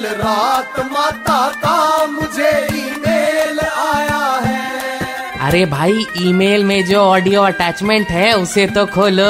कल रात माता का मुझे ईमेल आया है। अरे भाई ईमेल में जो ऑडियो अटैचमेंट है उसे तो खोलो।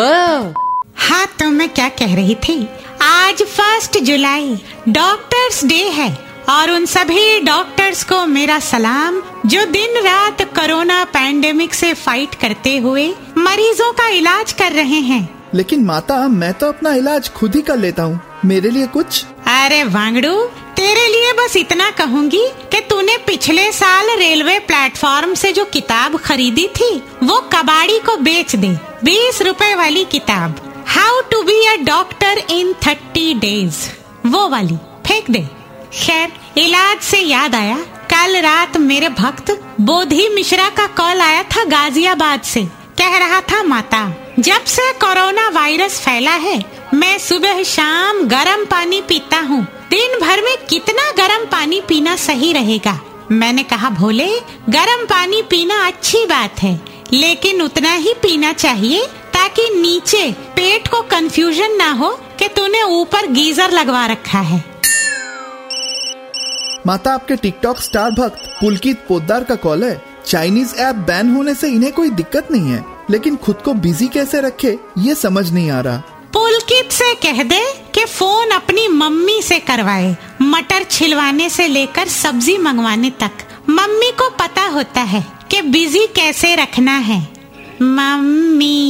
हाँ तो मैं क्या कह रही थी? आज फ़र्स्ट जुलाई डॉक्टर्स डे है और उन सभी डॉक्टर्स को मेरा सलाम जो दिन रात कोरोना पैंडेमिक से फाइट करते हुए मरीजों का इलाज कर रहे हैं। लेकिन माता मैं तो अपना इलाज खुद ही कर लेता हूँ। मेरे लिए कुछ अरे वांगड़ू, तेरे लिए बस इतना कहूँगी कि तूने पिछले साल रेलवे प्लेटफॉर्म से जो किताब खरीदी थी, वो कबाड़ी को बेच दे, बीस रुपए वाली किताब। How to be a doctor in thirty days वो वाली, फेंक दे। खैर, इलाज से याद आया, कल रात मेरे भक्त बोधी मिश्रा का कॉल आया था गाजियाबाद से। कह रहा था माता, जब से कोरोना वायरस फैला है, मैं सुबह शाम गर्म पानी पीता हूँ। दिन भर में कितना गर्म पानी पीना सही रहेगा? मैंने कहा, भोले, गर्म पानी पीना अच्छी बात है, लेकिन उतना ही पीना चाहिए ताकि नीचे पेट को कंफ्यूजन ना हो कि तूने ऊपर गीजर लगवा रखा है। माता, आपके टिकटॉक स्टार भक्त पुलकित पोदार का कॉल है। चाइनीज़ ऐप बैन होने से इन्हें कोई दिक्कत नहीं है, लेकिन खुद को बिज़ी कैसे रखे, ये समझ नहीं आ रहा। पुलकित से कह दे कि फ़ोन अपनी मम्मी से करवाए, मटर छिलवाने से लेकर सब्ज़ी मंगवाने तक। मम्मी को पता होता है कि बिज़ी कैसे रखना है। मम्मी।